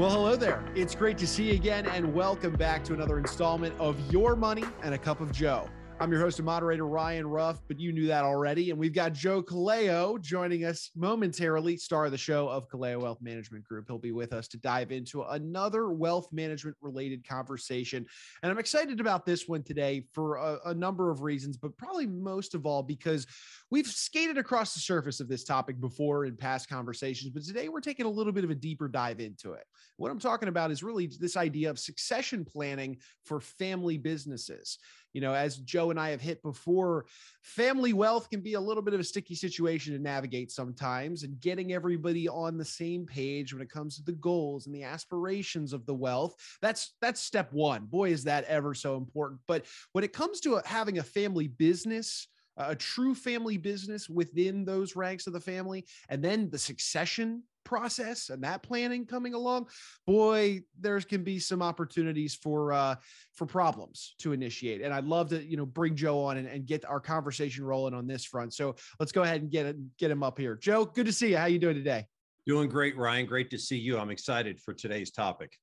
Well, hello there. It's great to see you again, and welcome back to another installment of Your Money and a Cup of Joe. I'm your host and moderator, Ryan Ruff, but you knew that already. And we've got Joe Calao joining us momentarily, star of the show of Calao Wealth Management Group. He'll be with us to dive into another wealth management related conversation. And I'm excited about this one today for a, a number of reasons, but probably most of all because we've skated across the surface of this topic before in past conversations, but today we're taking a little bit of a deeper dive into it. What I'm talking about is really this idea of succession planning for family businesses you know, as Joe and I have hit before, family wealth can be a little bit of a sticky situation to navigate sometimes, and getting everybody on the same page when it comes to the goals and the aspirations of the wealth. That's that's step one. Boy, is that ever so important. But when it comes to having a family business, a true family business within those ranks of the family, and then the succession process and that planning coming along, boy, there can be some opportunities for uh, for problems to initiate. And I'd love to, you know, bring Joe on and, and get our conversation rolling on this front. So let's go ahead and get get him up here. Joe, good to see you. How you doing today? Doing great, Ryan. Great to see you. I'm excited for today's topic.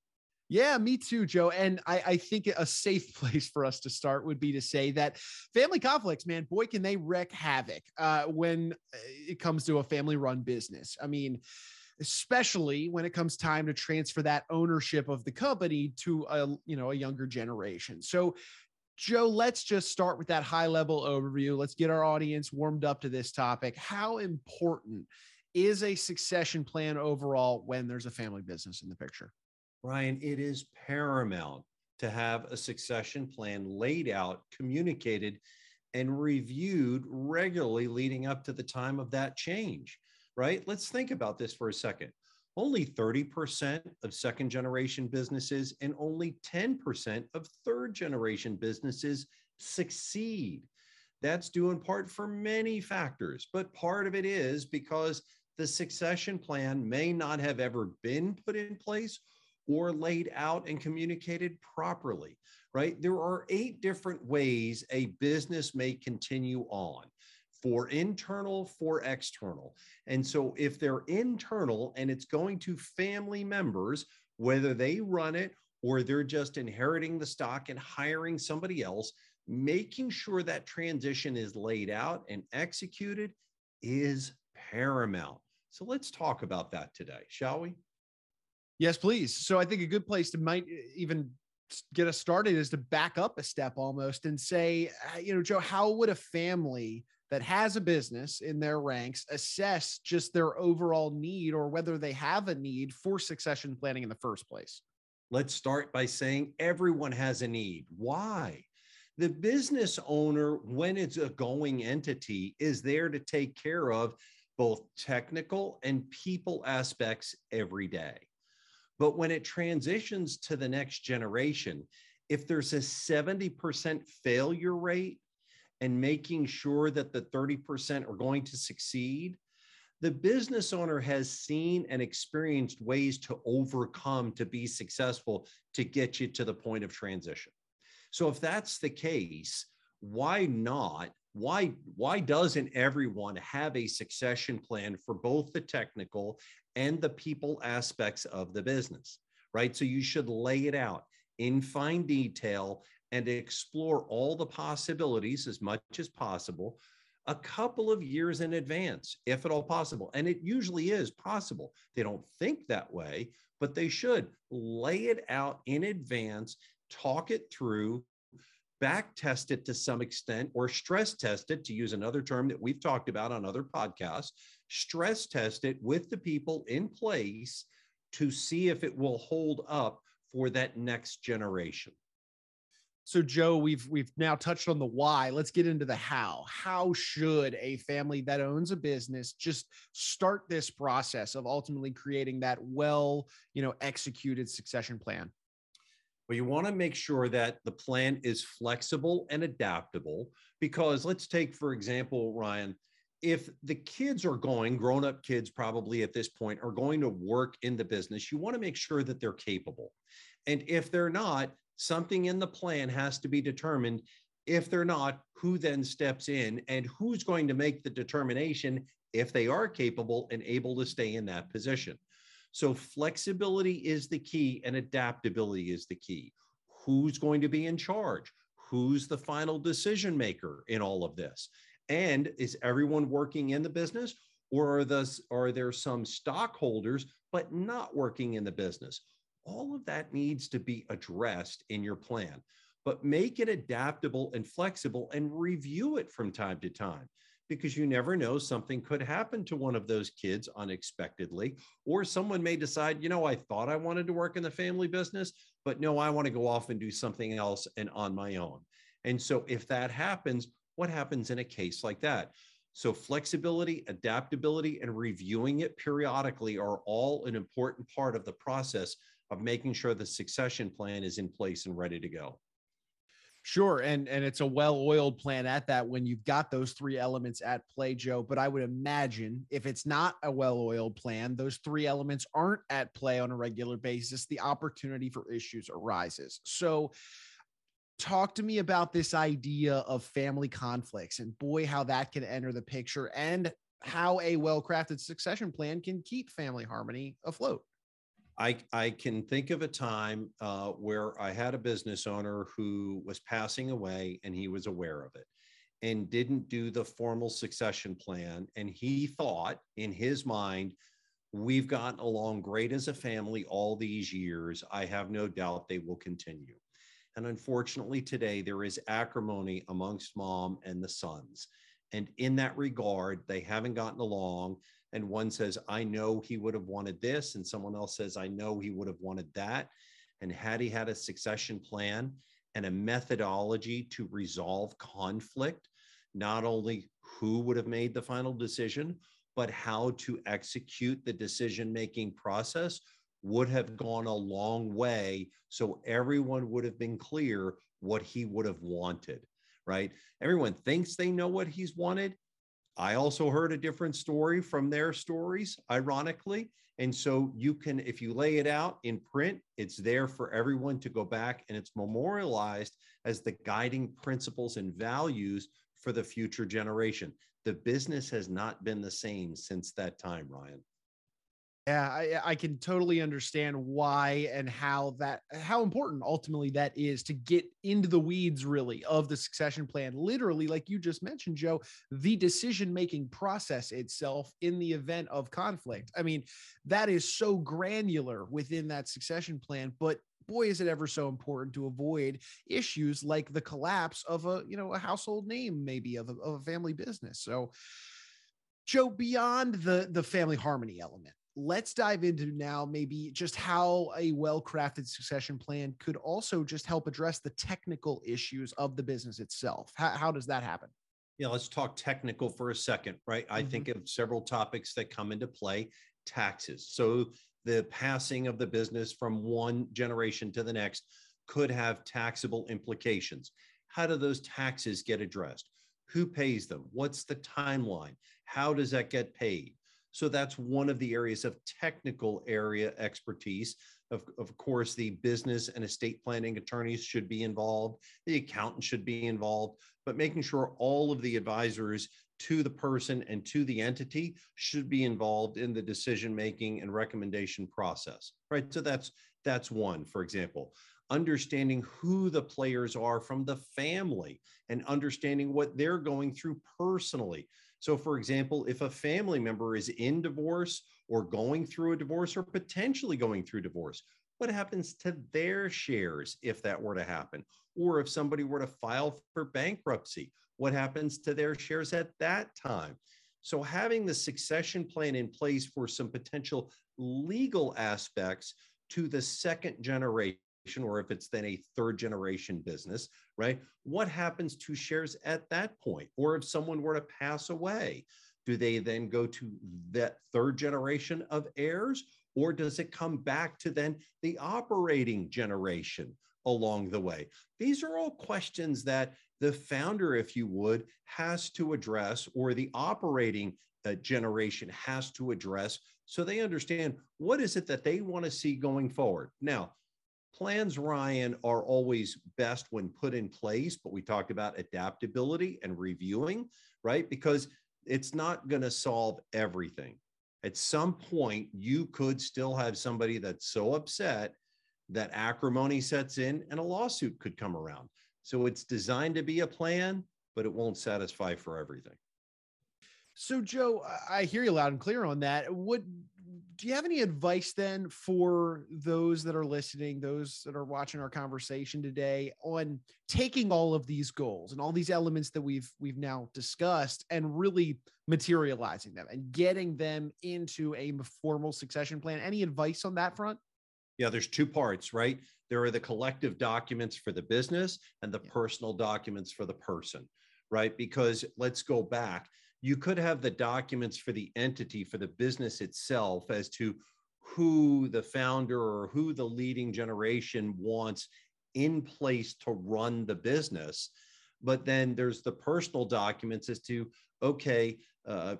Yeah, me too, Joe. And I, I, think a safe place for us to start would be to say that family conflicts, man, boy, can they wreak havoc uh, when uh, it comes to a family run business. I mean, especially when it comes time to transfer that ownership of the company to a you know a younger generation so joe let's just start with that high level overview let's get our audience warmed up to this topic how important is a succession plan overall when there's a family business in the picture ryan it is paramount to have a succession plan laid out communicated and reviewed regularly leading up to the time of that change right? Let's think about this for a second. Only 30% of second generation businesses and only 10% of third generation businesses succeed. That's due in part for many factors, but part of it is because the succession plan may not have ever been put in place or laid out and communicated properly, right? There are eight different ways a business may continue on for internal, for external. And so if they're internal and it's going to family members, whether they run it or they're just inheriting the stock and hiring somebody else, making sure that transition is laid out and executed is paramount. So let's talk about that today, shall we? Yes, please. So I think a good place to might even get us started is to back up a step almost and say, uh, you know, Joe, how would a family that has a business in their ranks assess just their overall need or whether they have a need for succession planning in the first place? Let's start by saying everyone has a need. Why? The business owner, when it's a going entity, is there to take care of both technical and people aspects every day. But when it transitions to the next generation, if there's a 70% failure rate, and making sure that the 30% are going to succeed, the business owner has seen and experienced ways to overcome to be successful to get you to the point of transition. So if that's the case, why not? Why, why doesn't everyone have a succession plan for both the technical and the people aspects of the business? Right. So you should lay it out in fine detail and explore all the possibilities as much as possible a couple of years in advance, if at all possible. And it usually is possible. They don't think that way, but they should lay it out in advance, talk it through, back test it to some extent, or stress test it, to use another term that we've talked about on other podcasts, stress test it with the people in place to see if it will hold up for that next generation. So Joe, we've we've now touched on the why. Let's get into the how. How should a family that owns a business just start this process of ultimately creating that well, you know, executed succession plan? Well, you want to make sure that the plan is flexible and adaptable because let's take for example, Ryan, if the kids are going, grown up kids probably at this point are going to work in the business, you want to make sure that they're capable. And if they're not, something in the plan has to be determined. If they're not, who then steps in and who's going to make the determination if they are capable and able to stay in that position. So flexibility is the key and adaptability is the key. Who's going to be in charge? Who's the final decision maker in all of this? And is everyone working in the business or are, are there some stockholders but not working in the business? All of that needs to be addressed in your plan, but make it adaptable and flexible and review it from time to time because you never know something could happen to one of those kids unexpectedly or someone may decide you know i thought i wanted to work in the family business but no i want to go off and do something else and on my own. And so if that happens what happens in a case like that? So flexibility adaptability and reviewing it periodically are all an important part of the process of making sure the succession plan is in place and ready to go Sure, and and it's a well-oiled plan at that when you've got those three elements at play, Joe. But I would imagine if it's not a well-oiled plan, those three elements aren't at play on a regular basis, the opportunity for issues arises. So talk to me about this idea of family conflicts and boy how that can enter the picture and how a well-crafted succession plan can keep family harmony afloat. I, I can think of a time uh, where I had a business owner who was passing away and he was aware of it and didn't do the formal succession plan. And he thought in his mind, we've gotten along great as a family all these years. I have no doubt they will continue. And unfortunately, today there is acrimony amongst mom and the sons. And in that regard, they haven't gotten along and one says, I know he would have wanted this, and someone else says, I know he would have wanted that. And had he had a succession plan and a methodology to resolve conflict, not only who would have made the final decision, but how to execute the decision making process would have gone a long way. So everyone would have been clear what he would have wanted, right? Everyone thinks they know what he's wanted. I also heard a different story from their stories, ironically. And so you can, if you lay it out in print, it's there for everyone to go back and it's memorialized as the guiding principles and values for the future generation. The business has not been the same since that time, Ryan. Yeah, I, I can totally understand why and how that how important ultimately that is to get into the weeds really of the succession plan. Literally, like you just mentioned, Joe, the decision making process itself in the event of conflict. I mean, that is so granular within that succession plan, but boy is it ever so important to avoid issues like the collapse of a you know a household name maybe of a, of a family business so joe beyond the the family harmony element let's dive into now maybe just how a well-crafted succession plan could also just help address the technical issues of the business itself. How, how does that happen? Yeah let's talk technical for a second right? I mm-hmm. think of several topics that come into play. Taxes. So the passing of the business from one generation to the next could have taxable implications. How do those taxes get addressed? Who pays them? What's the timeline? How does that get paid so that's one of the areas of technical area expertise. Of, of course, the business and estate planning attorneys should be involved, the accountant should be involved, but making sure all of the advisors to the person and to the entity should be involved in the decision making and recommendation process right? So that's that's one for example. Understanding who the players are from the family and understanding what they're going through personally so, for example, if a family member is in divorce or going through a divorce or potentially going through divorce, what happens to their shares if that were to happen? Or if somebody were to file for bankruptcy, what happens to their shares at that time? So, having the succession plan in place for some potential legal aspects to the second generation or if it's then a third generation business, right? What happens to shares at that point? Or if someone were to pass away, do they then go to that third generation of heirs? Or does it come back to then the operating generation along the way? These are all questions that the founder, if you would, has to address, or the operating uh, generation has to address so they understand what is it that they want to see going forward. Now, Plans, Ryan, are always best when put in place, but we talked about adaptability and reviewing, right? Because it's not going to solve everything. At some point, you could still have somebody that's so upset that acrimony sets in and a lawsuit could come around. So it's designed to be a plan, but it won't satisfy for everything. So, Joe, I hear you loud and clear on that. What do you have any advice then for those that are listening, those that are watching our conversation today on taking all of these goals and all these elements that we've we've now discussed and really materializing them and getting them into a formal succession plan? Any advice on that front? Yeah, there's two parts, right? There are the collective documents for the business and the yeah. personal documents for the person, right? Because let's go back you could have the documents for the entity for the business itself as to who the founder or who the leading generation wants in place to run the business. But then there's the personal documents as to okay uh,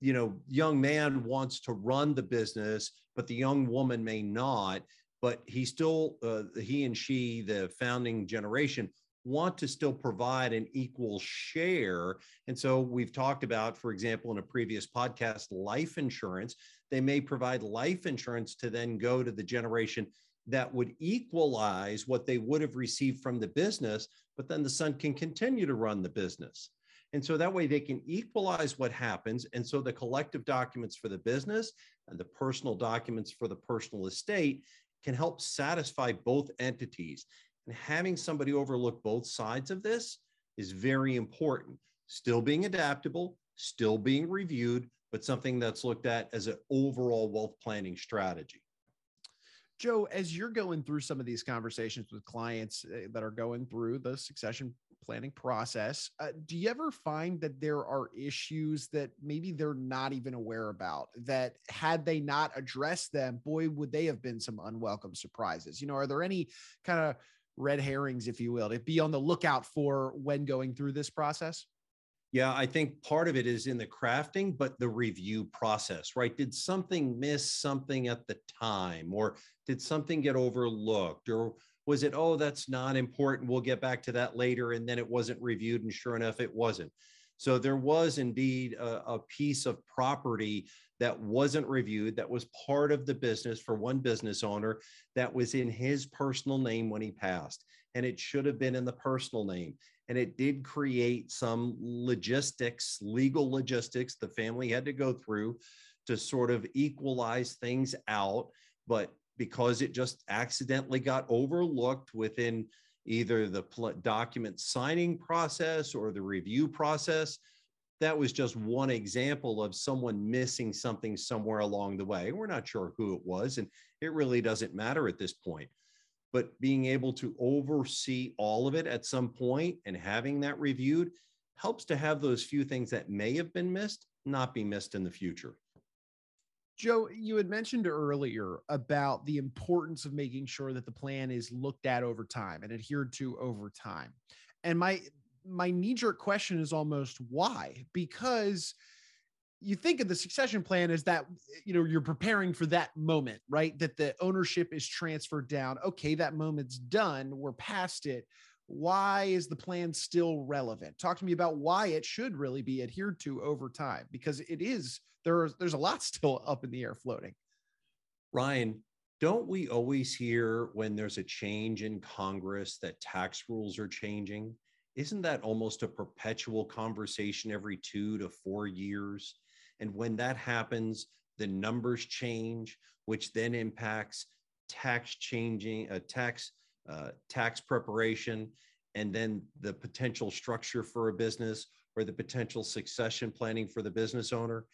you know young man wants to run the business but the young woman may not but he still uh, he and she the founding generation want to still provide an equal share. And so we've talked about, for example, in a previous podcast, life insurance. They may provide life insurance to then go to the generation that would equalize what they would have received from the business, but then the son can continue to run the business. And so that way they can equalize what happens. And so the collective documents for the business and the personal documents for the personal estate can help satisfy both entities. And having somebody overlook both sides of this is very important. Still being adaptable, still being reviewed, but something that's looked at as an overall wealth planning strategy. Joe, as you're going through some of these conversations with clients eh, that are going through the succession planning process, uh, do you ever find that there are issues that maybe they're not even aware about that had they not addressed them, boy, would they have been some unwelcome surprises? You know, are there any kind of red herrings, if you will, to be on the lookout for when going through this process? Yeah, I think part of it is in the crafting, but the review process, right? Did something miss something at the time, or did something get overlooked, or was it, oh, that's not important? We'll get back to that later. And then it wasn't reviewed. And sure enough, it wasn't. So there was indeed a, a, piece of property that wasn't reviewed, that was part of the business for one business owner that was in his personal name when he passed. And it should have been in the personal name. And it did create some logistics, legal logistics the family had to go through to sort of equalize things out. But because it just accidentally got overlooked within either the document signing process or the review process. That was just one example of someone missing something somewhere along the way. We're not sure who it was, and it really doesn't matter at this point. But being able to oversee all of it at some point and having that reviewed helps to have those few things that may have been missed not be missed in the future. Joe, you had mentioned earlier about the importance of making sure that the plan is looked at over time and adhered to over time. And my my knee-jerk question is almost why? Because you think of the succession plan as that you know you're preparing for that moment right that the ownership is transferred down okay that moment's done we're past it why is the plan still relevant talk to me about why it should really be adhered to over time because it is there's there's a lot still up in the air floating. Ryan, don't we always hear when there's a change in Congress that tax rules are changing? Isn't that almost a perpetual conversation every two to four years? And when that happens, the numbers change, which then impacts tax changing, uh, tax uh, tax preparation, and then the potential structure for a business or the potential succession planning for the business owner.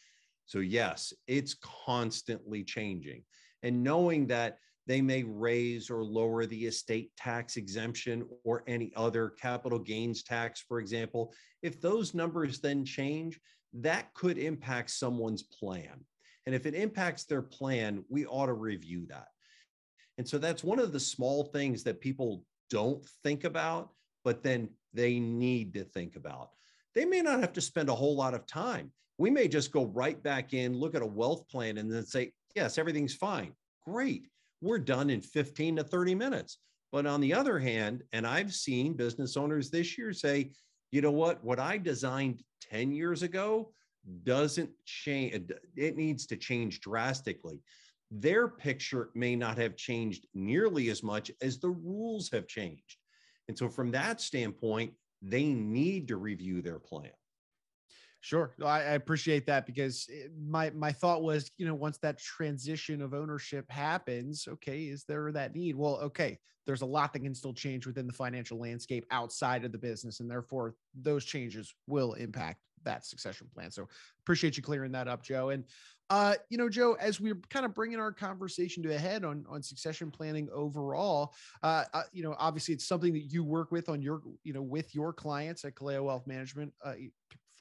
So, yes, it's constantly changing. And knowing that they may raise or lower the estate tax exemption or any other capital gains tax, for example, if those numbers then change, that could impact someone's plan. And if it impacts their plan, we ought to review that. And so that's one of the small things that people don't think about, but then they need to think about. They may not have to spend a whole lot of time we may just go right back in, look at a wealth plan, and then say, yes, everything's fine. Great. We're done in 15 to 30 minutes. But on the other hand, and I've seen business owners this year say, you know what, what I designed 10 years ago doesn't change, it needs to change drastically. Their picture may not have changed nearly as much as the rules have changed. And so, from that standpoint, they need to review their plan. Sure, I, I appreciate that because it, my my thought was, you know, once that transition of ownership happens, okay, is there that need? Well, okay, there's a lot that can still change within the financial landscape outside of the business, and therefore those changes will impact that succession plan. So appreciate you clearing that up, Joe. And uh, you know, Joe, as we're kind of bringing our conversation to a head on on succession planning overall, uh, uh, you know, obviously it's something that you work with on your, you know, with your clients at Calao Wealth Management.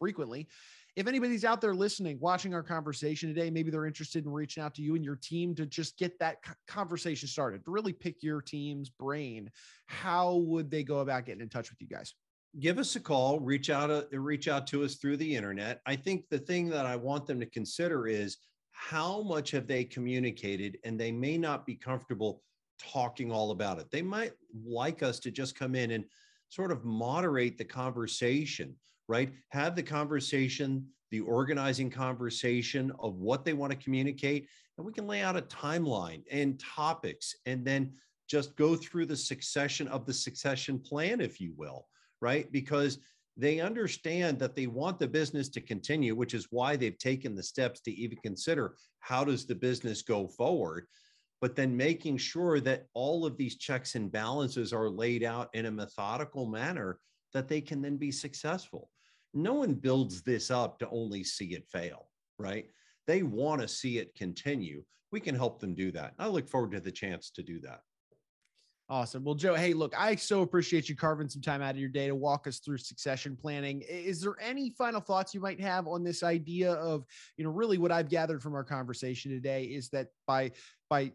Frequently. If anybody's out there listening, watching our conversation today, maybe they're interested in reaching out to you and your team to just get that conversation started, to really pick your team's brain. How would they go about getting in touch with you guys? give us a call reach out uh, reach out to us through the internet i think the thing that i want them to consider is how much have they communicated and they may not be comfortable talking all about it they might like us to just come in and sort of moderate the conversation right? Have the conversation, the organizing conversation of what they want to communicate, and we can lay out a timeline and topics and then just go through the succession of the succession plan, if you will, right? Because they understand that they want the business to continue, which is why they've taken the steps to even consider how does the business go forward but then making sure that all of these checks and balances are laid out in a methodical manner that they can then be successful no one builds this up to only see it fail, right? They want to see it continue. We can help them do that. I look forward to the chance to do that. Awesome. Well, Joe, hey, look, I so appreciate you carving some time out of your day to walk us through succession planning. Is there any final thoughts you might have on this idea of, you know, really what I've gathered from our conversation today is that by by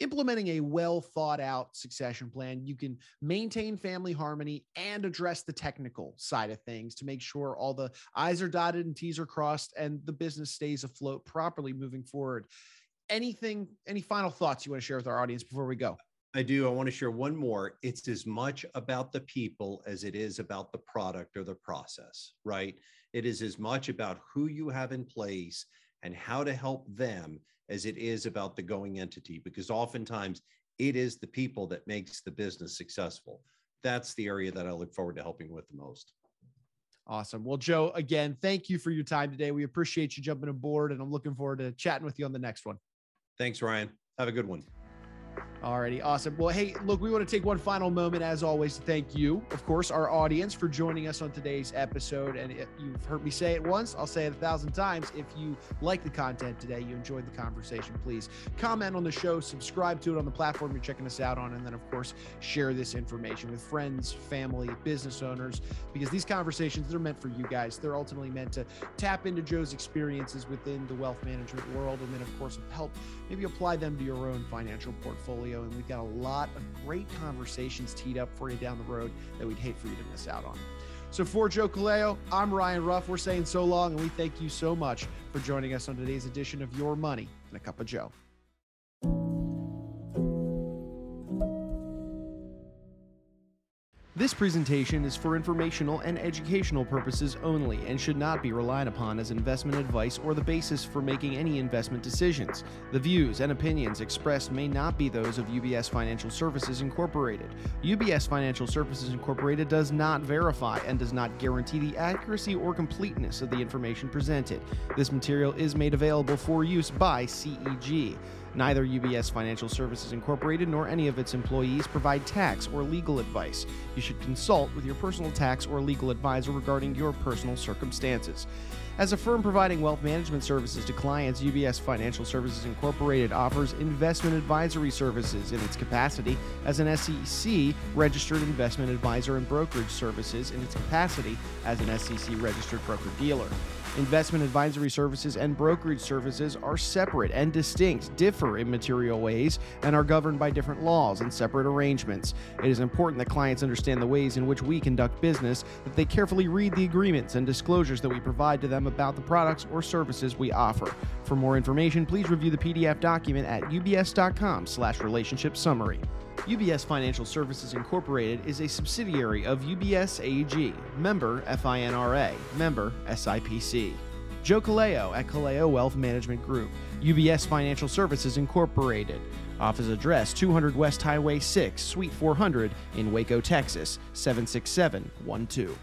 implementing a well thought out succession plan, you can maintain family harmony and address the technical side of things to make sure all the I's are dotted and T's are crossed and the business stays afloat properly moving forward. Anything, any final thoughts you want to share with our audience before we go? I do. I want to share one more. It's as much about the people as it is about the product or the process, right? It is as much about who you have in place and how to help them as it is about the going entity because oftentimes it is the people that makes the business successful. That's the area that i look forward to helping with the most. Awesome. Well joe again thank you for your time today. We appreciate you jumping aboard and i'm looking forward to chatting with you on the next one. Thanks ryan. Have a good one Alrighty, awesome. Well, hey, look, we want to take one final moment, as always, to thank you, of course, our audience, for joining us on today's episode. And you've heard me say it once, I'll say it a thousand times. If you like the content today, you enjoyed the conversation, please comment on the show, subscribe to it on the platform you're checking us out on, and then, of course, share this information with friends, family, business owners, because these conversations, they're meant for you guys. They're ultimately meant to tap into Joe's experiences within the wealth management world, and then, of course, help maybe apply them to your own financial portfolio and we've got a lot of great conversations teed up for you down the road that we'd hate for you to miss out on. So for Joe Calao, I'm Ryan Ruff. We're saying so long, and we thank you so much for joining us on today's edition of Your Money and a Cup of Joe. This presentation is for informational and educational purposes only and should not be relied upon as investment advice or the basis for making any investment decisions. The views and opinions expressed may not be those of UBS Financial Services Incorporated. UBS Financial Services Incorporated does not verify and does not guarantee the accuracy or completeness of the information presented. This material is made available for use by CEG. Neither UBS Financial Services Incorporated nor any of its employees provide tax or legal advice. You should consult with your personal tax or legal advisor regarding your personal circumstances. As a firm providing wealth management services to clients, UBS Financial Services Incorporated offers investment advisory services in its capacity as an SEC registered investment advisor and brokerage services in its capacity as an SEC registered broker dealer. Investment advisory services and brokerage services are separate and distinct, differ in material ways, and are governed by different laws and separate arrangements. It is important that clients understand the ways in which we conduct business, that they carefully read the agreements and disclosures that we provide to them about the products or services we offer. For more information, please review the PDF document at ubs.com/relationship summary. UBS Financial Services Incorporated is a subsidiary of UBS AG, member FINRA, member SIPC. Joe Calao at Calao Wealth Management Group, UBS Financial Services Incorporated. Office address 200 West Highway 6, Suite 400 in Waco, Texas 76712.